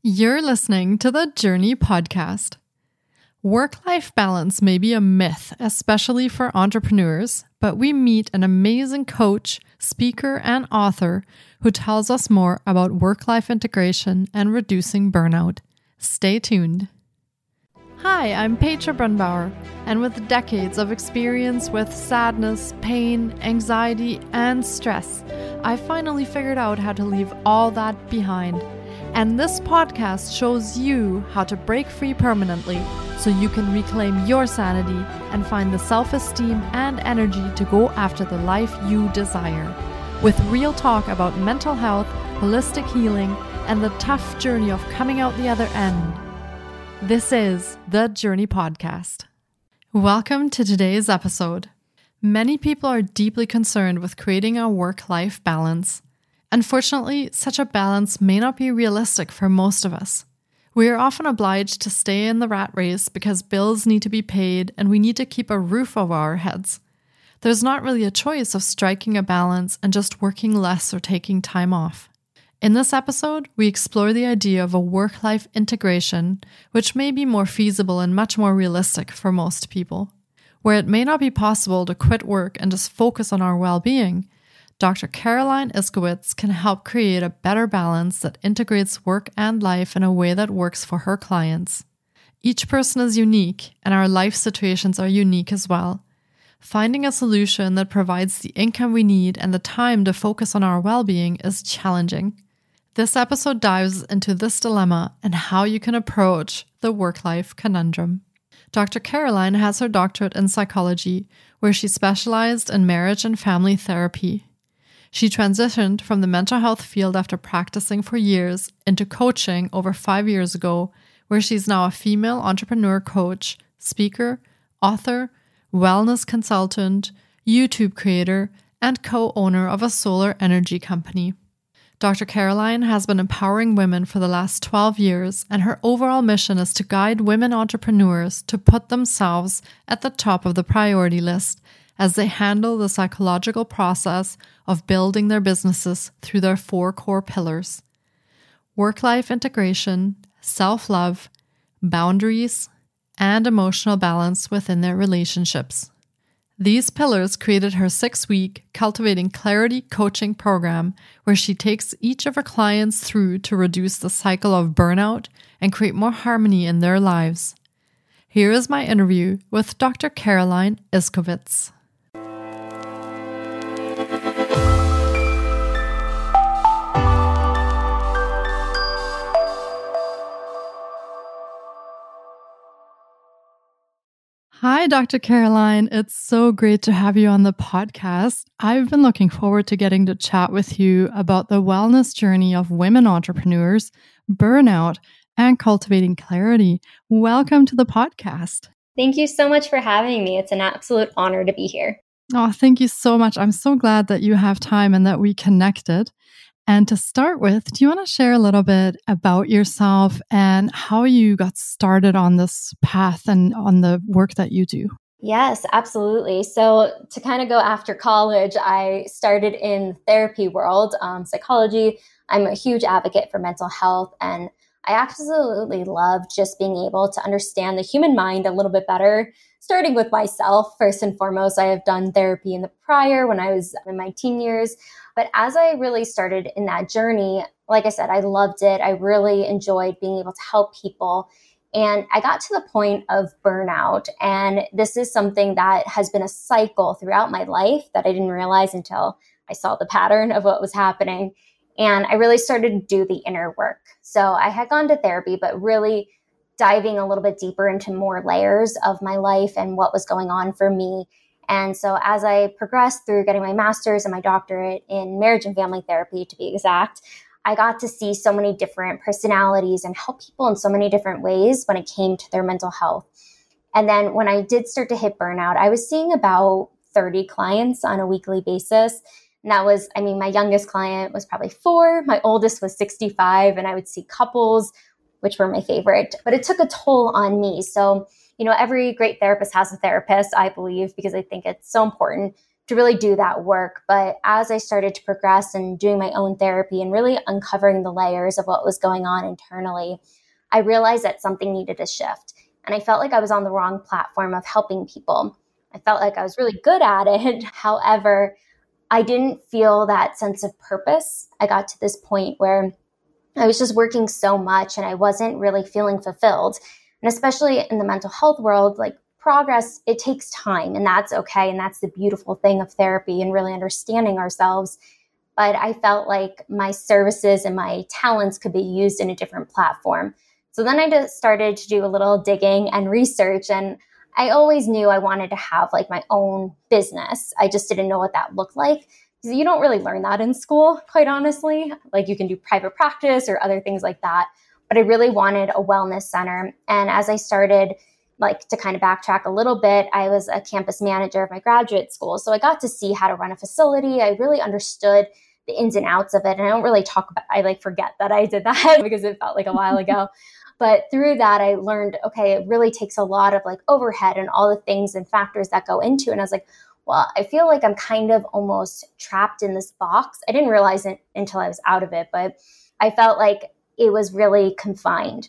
You're listening to the Jōrni Podcast. Work life balance may be a myth, especially for entrepreneurs, but we meet an amazing coach, speaker, and author who tells us more about work life integration and reducing burnout. Stay tuned. Hi, I'm Petra Brunbauer, and with decades of experience with sadness, pain, anxiety, and stress, I finally figured out how to leave all that behind. And this podcast shows you how to break free permanently so you can reclaim your sanity and find the self esteem and energy to go after the life you desire. With real talk about mental health, holistic healing, and the tough journey of coming out the other end. This is the Jōrni Podcast. Welcome to today's episode. Many people are deeply concerned with creating a work life balance. Unfortunately, such a balance may not be realistic for most of us. We are often obliged to stay in the rat race because bills need to be paid and we need to keep a roof over our heads. There's not really a choice of striking a balance and just working less or taking time off. In this episode, we explore the idea of a work life integration, which may be more feasible and much more realistic for most people. Where it may not be possible to quit work and just focus on our well being, Dr. Caroline Iscovitz can help create a better balance that integrates work and life in a way that works for her clients. Each person is unique, and our life situations are unique as well. Finding a solution that provides the income we need and the time to focus on our well being is challenging. This episode dives into this dilemma and how you can approach the work life conundrum. Dr. Caroline has her doctorate in psychology, where she specialized in marriage and family therapy. She transitioned from the mental health field after practicing for years into coaching over five years ago, where she's now a female entrepreneur coach, speaker, author, wellness consultant, YouTube creator, and co owner of a solar energy company. Dr. Caroline has been empowering women for the last 12 years, and her overall mission is to guide women entrepreneurs to put themselves at the top of the priority list as they handle the psychological process of building their businesses through their four core pillars work life integration, self love, boundaries, and emotional balance within their relationships. These pillars created her six week Cultivating Clarity coaching program, where she takes each of her clients through to reduce the cycle of burnout and create more harmony in their lives. Here is my interview with Dr. Caroline Iscovitz. Hi, Dr. Caroline. It's so great to have you on the podcast. I've been looking forward to getting to chat with you about the wellness journey of women entrepreneurs, burnout, and cultivating clarity. Welcome to the podcast. Thank you so much for having me. It's an absolute honor to be here. Oh, thank you so much. I'm so glad that you have time and that we connected. And to start with, do you want to share a little bit about yourself and how you got started on this path and on the work that you do? Yes, absolutely. So, to kind of go after college, I started in therapy world, um, psychology. I'm a huge advocate for mental health, and I absolutely love just being able to understand the human mind a little bit better. Starting with myself, first and foremost, I have done therapy in the prior when I was in my teen years. But as I really started in that journey, like I said, I loved it. I really enjoyed being able to help people. And I got to the point of burnout. And this is something that has been a cycle throughout my life that I didn't realize until I saw the pattern of what was happening. And I really started to do the inner work. So I had gone to therapy, but really diving a little bit deeper into more layers of my life and what was going on for me and so as I progressed through getting my master's and my doctorate in marriage and family therapy, to be exact, I got to see so many different personalities and help people in so many different ways when it came to their mental health. And then when I did start to hit burnout, I was seeing about 30 clients on a weekly basis. And that was, I mean, my youngest client was probably four, my oldest was 65, and I would see couples, which were my favorite. But it took a toll on me. So you know, every great therapist has a therapist, I believe, because I think it's so important to really do that work. But as I started to progress and doing my own therapy and really uncovering the layers of what was going on internally, I realized that something needed to shift. And I felt like I was on the wrong platform of helping people. I felt like I was really good at it. However, I didn't feel that sense of purpose. I got to this point where I was just working so much and I wasn't really feeling fulfilled. And especially in the mental health world, like progress, it takes time and that's okay. And that's the beautiful thing of therapy and really understanding ourselves. But I felt like my services and my talents could be used in a different platform. So then I just started to do a little digging and research. And I always knew I wanted to have like my own business. I just didn't know what that looked like. You don't really learn that in school, quite honestly. Like you can do private practice or other things like that. But I really wanted a wellness center. And as I started like to kind of backtrack a little bit, I was a campus manager of my graduate school. So I got to see how to run a facility. I really understood the ins and outs of it. And I don't really talk about I like forget that I did that because it felt like a while ago. But through that I learned, okay, it really takes a lot of like overhead and all the things and factors that go into it. And I was like, well, I feel like I'm kind of almost trapped in this box. I didn't realize it until I was out of it, but I felt like it was really confined.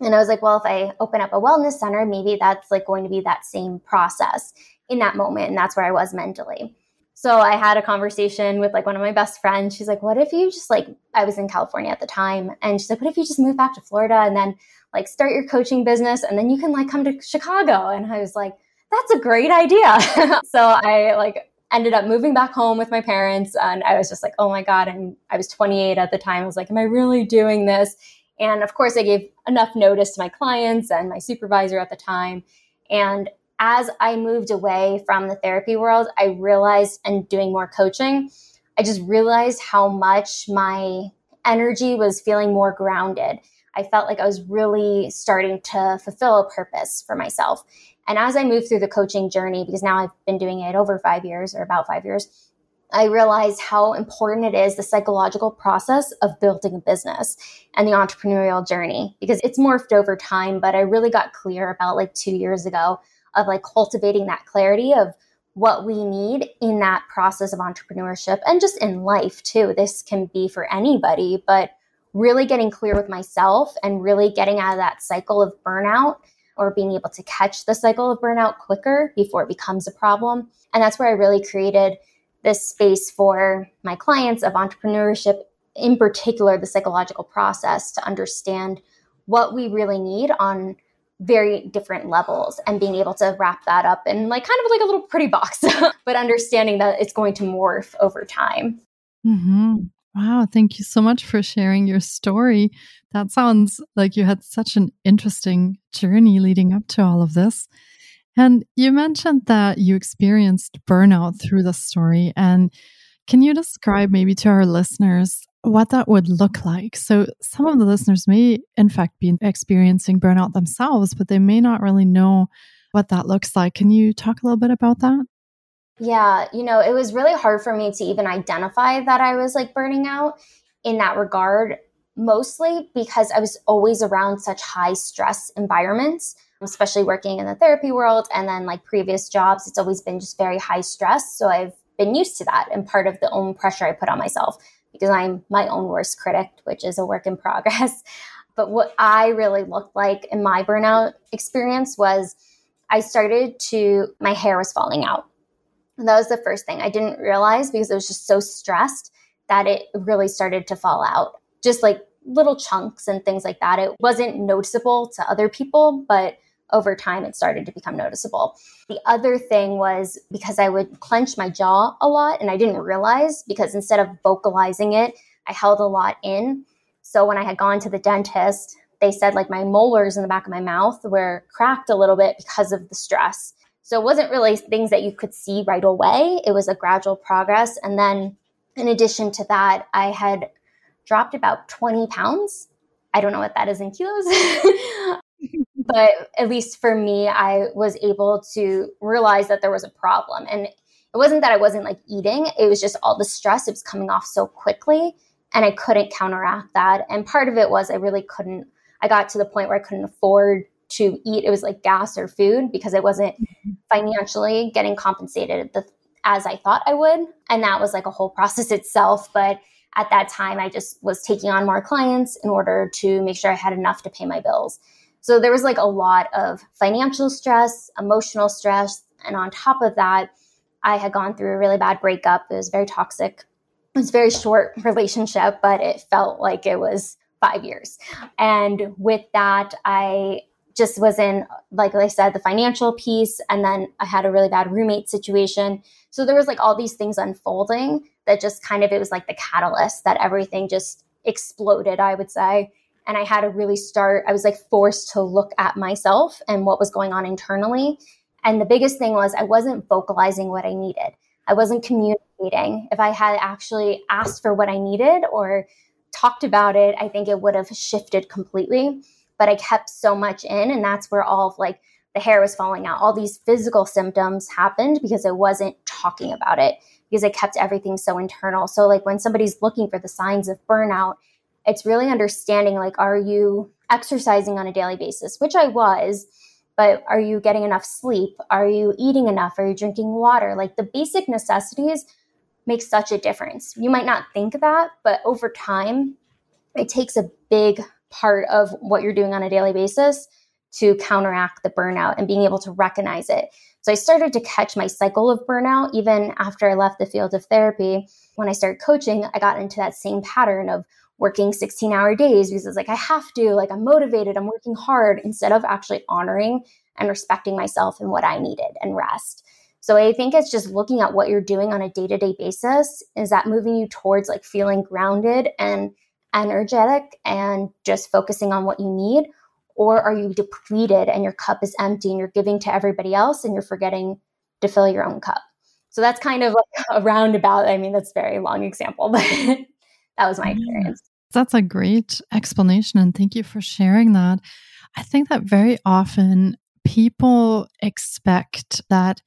And I was like, well, if I open up a wellness center, maybe that's like going to be that same process in that moment. And that's where I was mentally. So I had a conversation with like one of my best friends. She's like, what if you just like, I was in California at the time. And she's like, what if you just move back to Florida and then like start your coaching business and then you can like come to Chicago? And I was like, that's a great idea. so I like ended up moving back home with my parents and I was just like, oh my God. And I was 28 at the time. I was like, am I really doing this? And of course, I gave enough notice to my clients and my supervisor at the time. And as I moved away from the therapy world, I realized, and doing more coaching, I just realized how much my energy was feeling more grounded. I felt like I was really starting to fulfill a purpose for myself. And as I moved through the coaching journey, because now I've been doing it over five years or about five years, I realized how important it is the psychological process of building a business and the entrepreneurial journey because it's morphed over time. But I really got clear about like two years ago of like cultivating that clarity of what we need in that process of entrepreneurship and just in life too. This can be for anybody, but really getting clear with myself and really getting out of that cycle of burnout or being able to catch the cycle of burnout quicker before it becomes a problem. And that's where I really created this space for my clients of entrepreneurship, in particular, the psychological process to understand what we really need on very different levels and being able to wrap that up in like kind of like a little pretty box, but understanding that it's going to morph over time. Mm-hmm. Wow. Thank you so much for sharing your story. That sounds like you had such an interesting journey leading up to all of this. And you mentioned that you experienced burnout through the story. And can you describe maybe to our listeners what that would look like? So, some of the listeners may, in fact, be experiencing burnout themselves, but they may not really know what that looks like. Can you talk a little bit about that? Yeah, you know, it was really hard for me to even identify that I was like burning out in that regard, mostly because I was always around such high stress environments especially working in the therapy world and then like previous jobs, it's always been just very high stress. So I've been used to that and part of the own pressure I put on myself because I'm my own worst critic, which is a work in progress. But what I really looked like in my burnout experience was I started to, my hair was falling out. And that was the first thing I didn't realize because I was just so stressed that it really started to fall out. Just like little chunks and things like that. It wasn't noticeable to other people, but over time it started to become noticeable. The other thing was because I would clench my jaw a lot and I didn't realize because instead of vocalizing it, I held a lot in. So when I had gone to the dentist, they said like my molars in the back of my mouth were cracked a little bit because of the stress. So it wasn't really things that you could see right away. It was a gradual progress. And then in addition to that, I had dropped about 20 pounds. I don't know what that is in kilos. but at least for me, I was able to realize that there was a problem. And it wasn't that I wasn't like eating, it was just all the stress. It was coming off so quickly and I couldn't counteract that. And part of it was I really couldn't, I got to the point where I couldn't afford to eat. It was like gas or food because I wasn't mm-hmm. financially getting compensated. The as I thought I would. And that was like a whole process itself. But at that time, I just was taking on more clients in order to make sure I had enough to pay my bills. So there was like a lot of financial stress, emotional stress. And on top of that, I had gone through a really bad breakup. It was very toxic. It was a very short relationship, but it felt like it was five years. And with that, I just was in, like I said, the financial piece. And then I had a really bad roommate situation. So there was like all these things unfolding that just kind of, it was like the catalyst that everything just exploded, I would say. And I had to really start, I was like forced to look at myself and what was going on internally. And the biggest thing was I wasn't vocalizing what I needed. I wasn't communicating. If I had actually asked for what I needed or talked about it, I think it would have shifted completely. But I kept so much in, and that's where all of like the hair was falling out. All these physical symptoms happened because I wasn't talking about it because I kept everything so internal. So, like when somebody's looking for the signs of burnout, it's really understanding like, are you exercising on a daily basis, which I was, but are you getting enough sleep? Are you eating enough? Are you drinking water? Like the basic necessities make such a difference. You might not think that, but over time, it takes a big part of what you're doing on a daily basis to counteract the burnout and being able to recognize it. So I started to catch my cycle of burnout even after I left the field of therapy. When I started coaching, I got into that same pattern of working 16 hour days because it's like I have to, like I'm motivated, I'm working hard instead of actually honoring and respecting myself and what I needed and rest. So I think it's just looking at what you're doing on a day to day basis. Is that moving you towards like feeling grounded and energetic and just focusing on what you need? Or are you depleted and your cup is empty and you're giving to everybody else and you're forgetting to fill your own cup? So that's kind of like a roundabout. I mean, that's a very long example, but that was my experience. That's a great explanation. And thank you for sharing that. I think that very often people expect that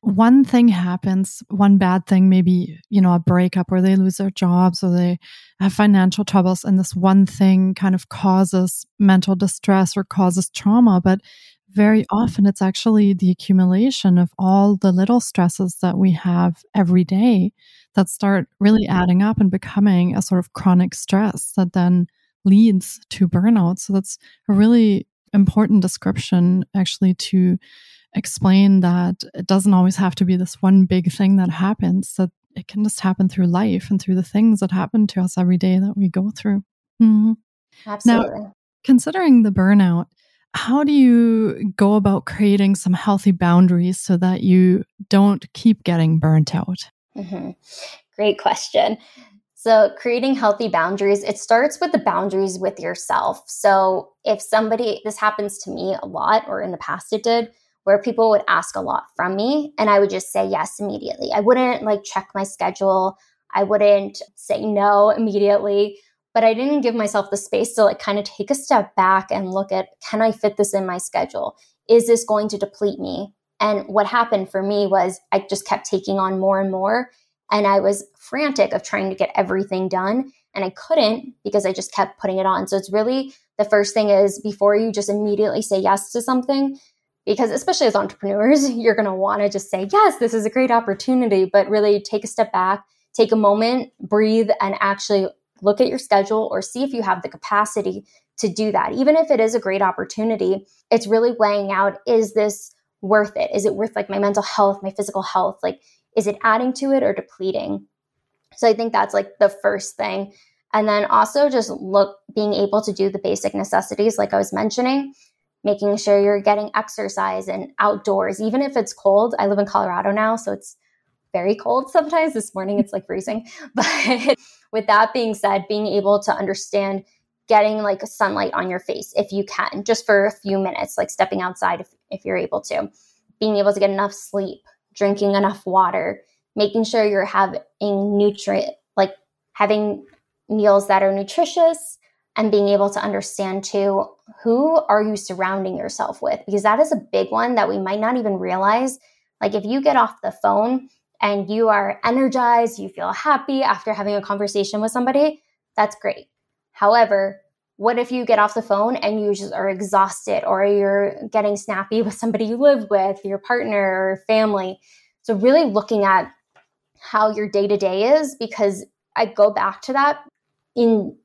one thing happens, one bad thing, maybe, you know, a breakup or they lose their jobs or they have financial troubles, and this one thing kind of causes mental distress or causes trauma. But very often it's actually the accumulation of all the little stresses that we have every day that start really adding up and becoming a sort of chronic stress that then leads to burnout. So that's a really important description actually to explain that it doesn't always have to be this one big thing that happens, that it can just happen through life and through the things that happen to us every day that we go through. Mm-hmm. Absolutely. Now, considering the burnout, how do you go about creating some healthy boundaries so that you don't keep getting burnt out? Mm-hmm. Great question. So, creating healthy boundaries, it starts with the boundaries with yourself. So, if somebody, this happens to me a lot, or in the past it did, where people would ask a lot from me and I would just say yes immediately. I wouldn't like check my schedule. I wouldn't say no immediately, but I didn't give myself the space to like kind of take a step back and look at can I fit this in my schedule? Is this going to deplete me? And what happened for me was I just kept taking on more and more and I was frantic of trying to get everything done and I couldn't because I just kept putting it on. So it's really the first thing is before you just immediately say yes to something, because especially as entrepreneurs, you're going to want to just say, yes, this is a great opportunity, but really take a step back, take a moment, breathe, and actually look at your schedule or see if you have the capacity to do that. Even if it is a great opportunity, it's really weighing out is this worth it? Is it worth like my mental health, my physical health? Like, is it adding to it or depleting? So I think that's like the first thing. And then also just look, being able to do the basic necessities, like I was mentioning making sure you're getting exercise and outdoors, even if it's cold. I live in Colorado now, so it's very cold sometimes. This morning it's like freezing. But with that being said, being able to understand getting like sunlight on your face if you can, just for a few minutes, like stepping outside if, if you're able to, being able to get enough sleep, drinking enough water, making sure you're having nutrient, like having meals that are nutritious and being able to understand too who are you surrounding yourself with? Because that is a big one that we might not even realize. Like if you get off the phone and you are energized you feel happy after having a conversation with somebody that's great. However what if you get off the phone and you just are exhausted or you're getting snappy with somebody you live with your partner or family? So really looking at how your day to day is because I go back to that in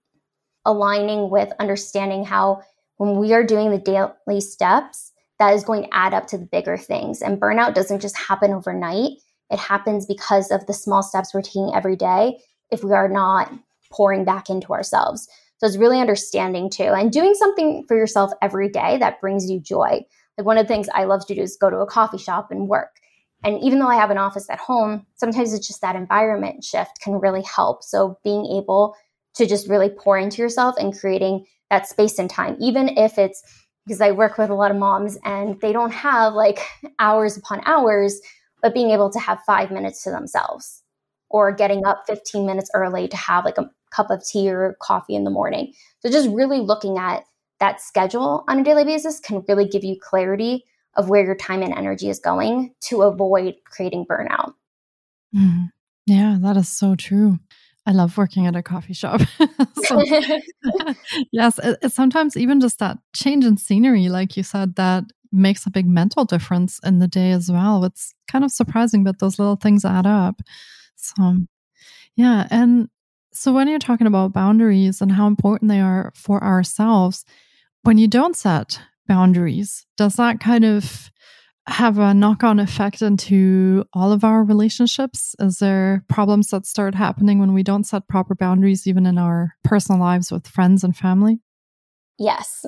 aligning with understanding how when we are doing the daily steps, that is going to add up to the bigger things. And burnout doesn't just happen overnight, it happens because of the small steps we're taking every day if we are not pouring back into ourselves. So it's really understanding too and doing something for yourself every day that brings you joy. Like one of the things I love to do is go to a coffee shop and work. And even though I have an office at home, sometimes it's just that environment shift can really help. So being able to just really pour into yourself and creating that space and time, even if it's because I work with a lot of moms and they don't have like hours upon hours, but being able to have five minutes to themselves or getting up 15 minutes early to have like a cup of tea or coffee in the morning. So just really looking at that schedule on a daily basis can really give you clarity of where your time and energy is going to avoid creating burnout. Mm. Yeah, that is so true. I love working at a coffee shop. so, yes, it, it's sometimes even just that change in scenery, like you said, that makes a big mental difference in the day as well. It's kind of surprising, but those little things add up. So, yeah. And so, when you're talking about boundaries and how important they are for ourselves, when you don't set boundaries, does that kind of have a knock on effect into all of our relationships? Is there problems that start happening when we don't set proper boundaries, even in our personal lives with friends and family? Yes.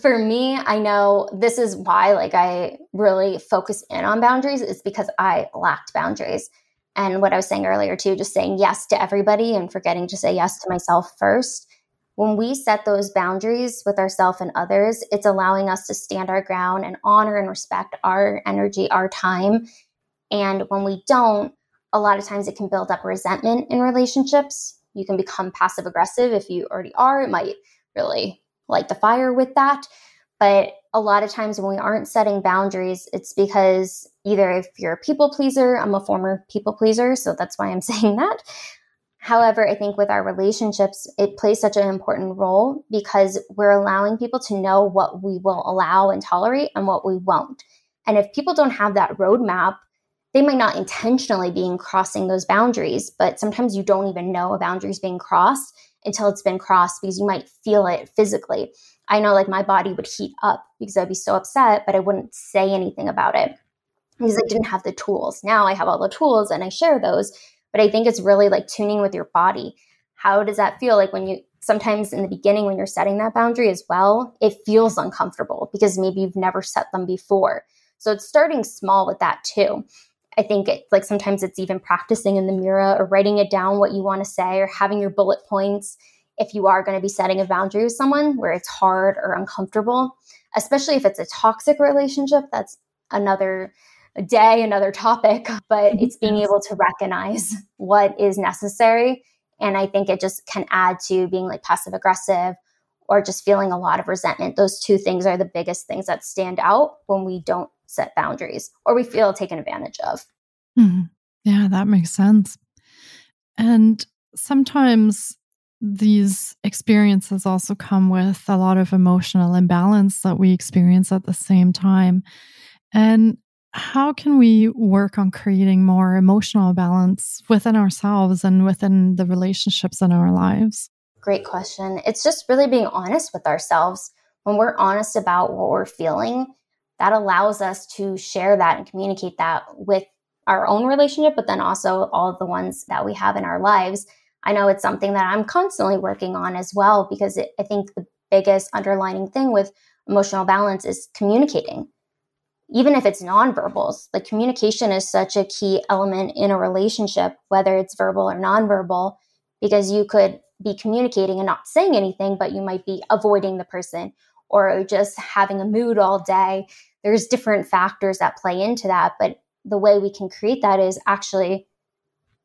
For me, I know this is why like I really focus in on boundaries is because I lacked boundaries. And what I was saying earlier too, just saying yes to everybody and forgetting to say yes to myself first when we set those boundaries with ourselves and others, it's allowing us to stand our ground and honor and respect our energy, our time. And when we don't, a lot of times it can build up resentment in relationships. You can become passive aggressive if you already are. It might really light the fire with that. But a lot of times when we aren't setting boundaries, it's because either if you're a people pleaser, I'm a former people pleaser, so that's why I'm saying that, However, I think with our relationships, it plays such an important role because we're allowing people to know what we will allow and tolerate and what we won't. And if people don't have that roadmap, they might not intentionally be crossing those boundaries, but sometimes you don't even know a boundary is being crossed until it's been crossed because you might feel it physically. I know like my body would heat up because I'd be so upset, but I wouldn't say anything about it because I didn't have the tools. Now I have all the tools and I share those but I think it's really like tuning with your body. How does that feel like when you sometimes in the beginning when you're setting that boundary as well, it feels uncomfortable because maybe you've never set them before. So it's starting small with that too. I think it, like sometimes it's even practicing in the mirror or writing it down what you want to say or having your bullet points if you are going to be setting a boundary with someone where it's hard or uncomfortable, especially if it's a toxic relationship. That's another day, another topic, but it's being able to recognize what is necessary. And I think it just can add to being like passive aggressive or just feeling a lot of resentment. Those two things are the biggest things that stand out when we don't set boundaries or we feel taken advantage of. Mm-hmm. Yeah, that makes sense. And sometimes these experiences also come with a lot of emotional imbalance that we experience at the same time. And how can we work on creating more emotional balance within ourselves and within the relationships in our lives? Great question. It's just really being honest with ourselves. When we're honest about what we're feeling, that allows us to share that and communicate that with our own relationship, but then also all of the ones that we have in our lives. I know it's something that I'm constantly working on as well because it, I think the biggest underlining thing with emotional balance is communicating even if it's nonverbals, like communication is such a key element in a relationship, whether it's verbal or nonverbal, because you could be communicating and not saying anything, but you might be avoiding the person or just having a mood all day. There's different factors that play into that. But the way we can create that is actually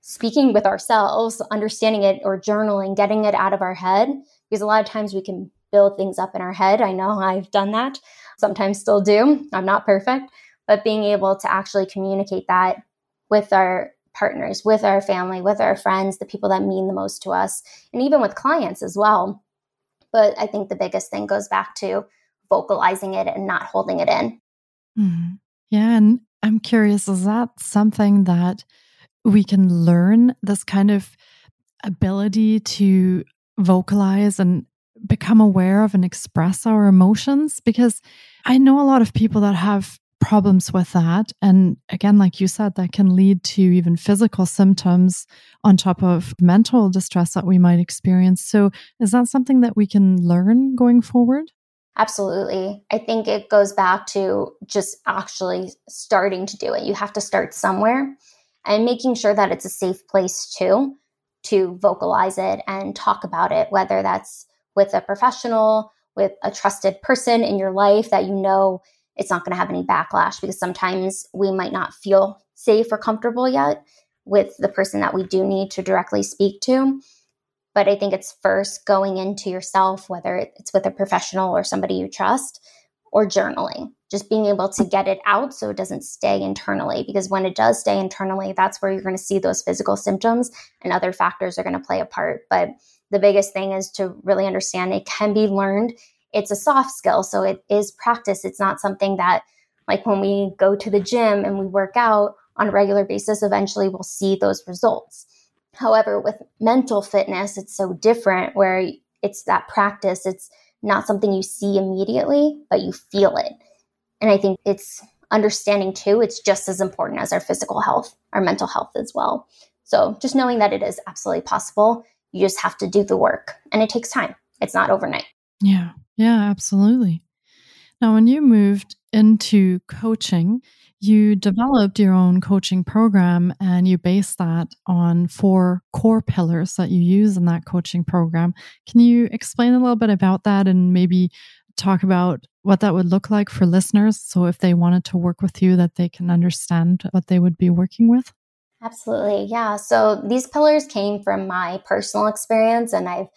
speaking with ourselves, understanding it or journaling, getting it out of our head. Because a lot of times we can build things up in our head. I know I've done that sometimes still do. I'm not perfect, but being able to actually communicate that with our partners, with our family, with our friends, the people that mean the most to us, and even with clients as well. But I think the biggest thing goes back to vocalizing it and not holding it in. Mm-hmm. Yeah. And I'm curious, is that something that we can learn this kind of ability to vocalize and become aware of and express our emotions? Because I know a lot of people that have problems with that. And again, like you said, that can lead to even physical symptoms on top of mental distress that we might experience. So, is that something that we can learn going forward? Absolutely. I think it goes back to just actually starting to do it. You have to start somewhere and making sure that it's a safe place too to vocalize it and talk about it, whether that's with a professional, with a trusted person in your life that you know it's not going to have any backlash because sometimes we might not feel safe or comfortable yet with the person that we do need to directly speak to. But I think it's first going into yourself, whether it's with a professional or somebody you trust, or journaling, just being able to get it out so it doesn't stay internally. Because when it does stay internally, that's where you're going to see those physical symptoms and other factors are going to play a part. But the biggest thing is to really understand it can be learned it's a soft skill. So it is practice. It's not something that, like when we go to the gym and we work out on a regular basis, eventually we'll see those results. However, with mental fitness, it's so different where it's that practice. It's not something you see immediately, but you feel it. And I think it's understanding too, it's just as important as our physical health, our mental health as well. So just knowing that it is absolutely possible, you just have to do the work and it takes time. It's not overnight. Yeah. Yeah, absolutely. Now, when you moved into coaching, you developed your own coaching program and you based that on four core pillars that you use in that coaching program. Can you explain a little bit about that and maybe talk about what that would look like for listeners? So, if they wanted to work with you, that they can understand what they would be working with? Absolutely. Yeah. So, these pillars came from my personal experience, and I've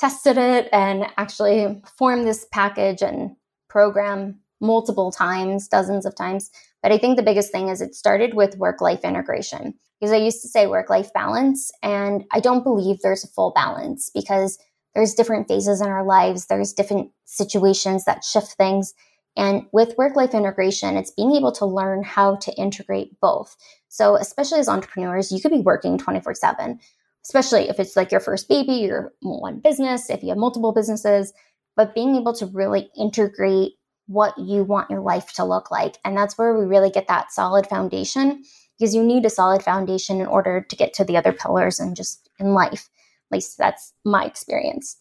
tested it and actually formed this package and program multiple times, dozens of times. But I think the biggest thing is it started with work life integration because I used to say work life balance, and I don't believe there's a full balance because there's different phases in our lives, there's different situations that shift things. And with work life integration, it's being able to learn how to integrate both. So, especially as entrepreneurs, you could be working 24 7 especially if it's like your first baby, your one business, if you have multiple businesses, but being able to really integrate what you want your life to look like. And that's where we really get that solid foundation because you need a solid foundation in order to get to the other pillars and just in life. At least that's my experience.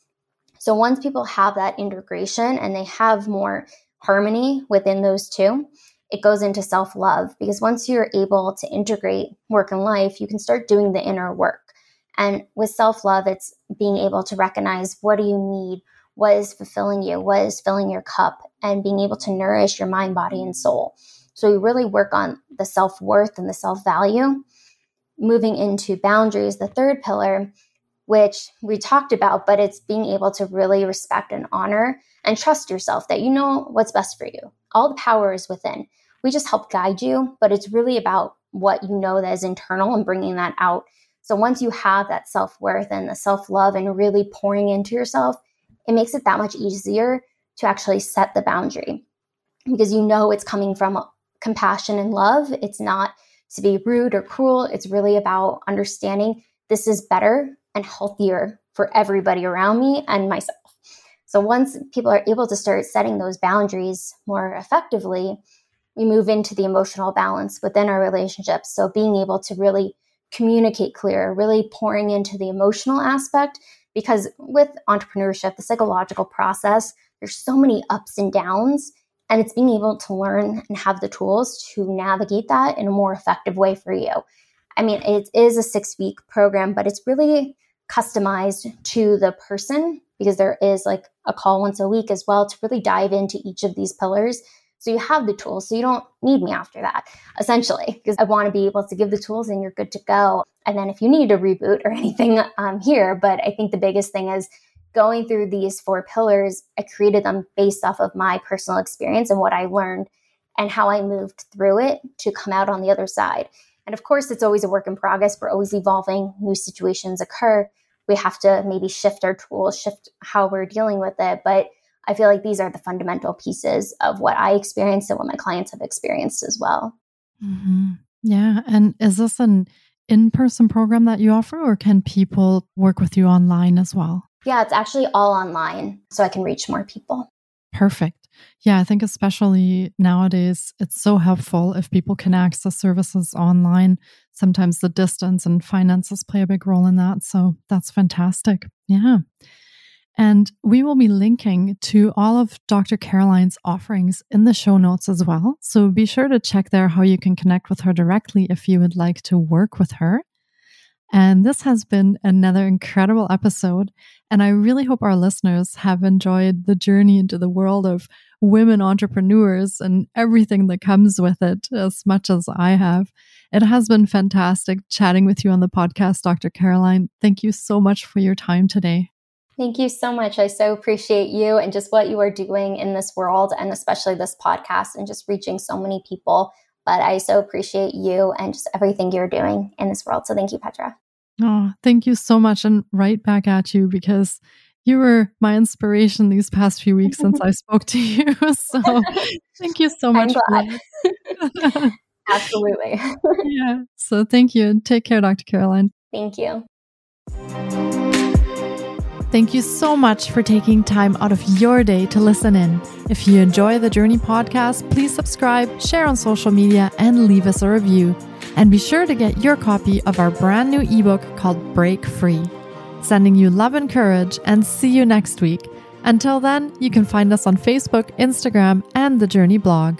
So once people have that integration and they have more harmony within those two, it goes into self love because once you're able to integrate work and life, you can start doing the inner work. And with self love, it's being able to recognize what do you need, what is fulfilling you, what is filling your cup, and being able to nourish your mind, body, and soul. So we really work on the self worth and the self value. Moving into boundaries, the third pillar, which we talked about, but it's being able to really respect and honor and trust yourself that you know what's best for you. All the power is within. We just help guide you, but it's really about what you know that is internal and bringing that out so once you have that self worth and the self love and really pouring into yourself, it makes it that much easier to actually set the boundary because you know it's coming from compassion and love. It's not to be rude or cruel. It's really about understanding this is better and healthier for everybody around me and myself. So once people are able to start setting those boundaries more effectively, we move into the emotional balance within our relationships. So being able to really communicate clear, really pouring into the emotional aspect. Because with entrepreneurship, the psychological process, there's so many ups and downs, and it's being able to learn and have the tools to navigate that in a more effective way for you. I mean, it is a six week program, but it's really customized to the person because there is like a call once a week as well to really dive into each of these pillars so you have the tools. So you don't need me after that, essentially, because I want to be able to give the tools and you're good to go. And then if you need a reboot or anything, I'm here. But I think the biggest thing is going through these four pillars. I created them based off of my personal experience and what I learned and how I moved through it to come out on the other side. And of course, it's always a work in progress. We're always evolving, new situations occur. We have to maybe shift our tools, shift how we're dealing with it. But I feel like these are the fundamental pieces of what I experienced and what my clients have experienced as well. Mm-hmm. Yeah. And is this an in person program that you offer, or can people work with you online as well? Yeah, it's actually all online, so I can reach more people. Perfect. Yeah, I think especially nowadays, it's so helpful if people can access services online. Sometimes the distance and finances play a big role in that. So that's fantastic. Yeah. And we will be linking to all of Dr. Caroline's offerings in the show notes as well. So be sure to check there how you can connect with her directly if you would like to work with her. And this has been another incredible episode. And I really hope our listeners have enjoyed the journey into the world of women entrepreneurs and everything that comes with it as much as I have. It has been fantastic chatting with you on the podcast, Dr. Caroline. Thank you so much for your time today. Thank you so much. I so appreciate you and just what you are doing in this world and especially this podcast and just reaching so many people. But I so appreciate you and just everything you're doing in this world. So thank you, Petra. Oh, thank you so much. And right back at you because you were my inspiration these past few weeks since I spoke to you. So thank you so much. Absolutely. yeah. So thank you and take care, Dr. Caroline. Thank you. Thank you so much for taking time out of your day to listen in. If you enjoy the Jōrni podcast, please subscribe, share on social media, and leave us a review. And be sure to get your copy of our brand new ebook called Break Free. Sending you love and courage, and see you next week. Until then, you can find us on Facebook, Instagram, and the Jōrni blog.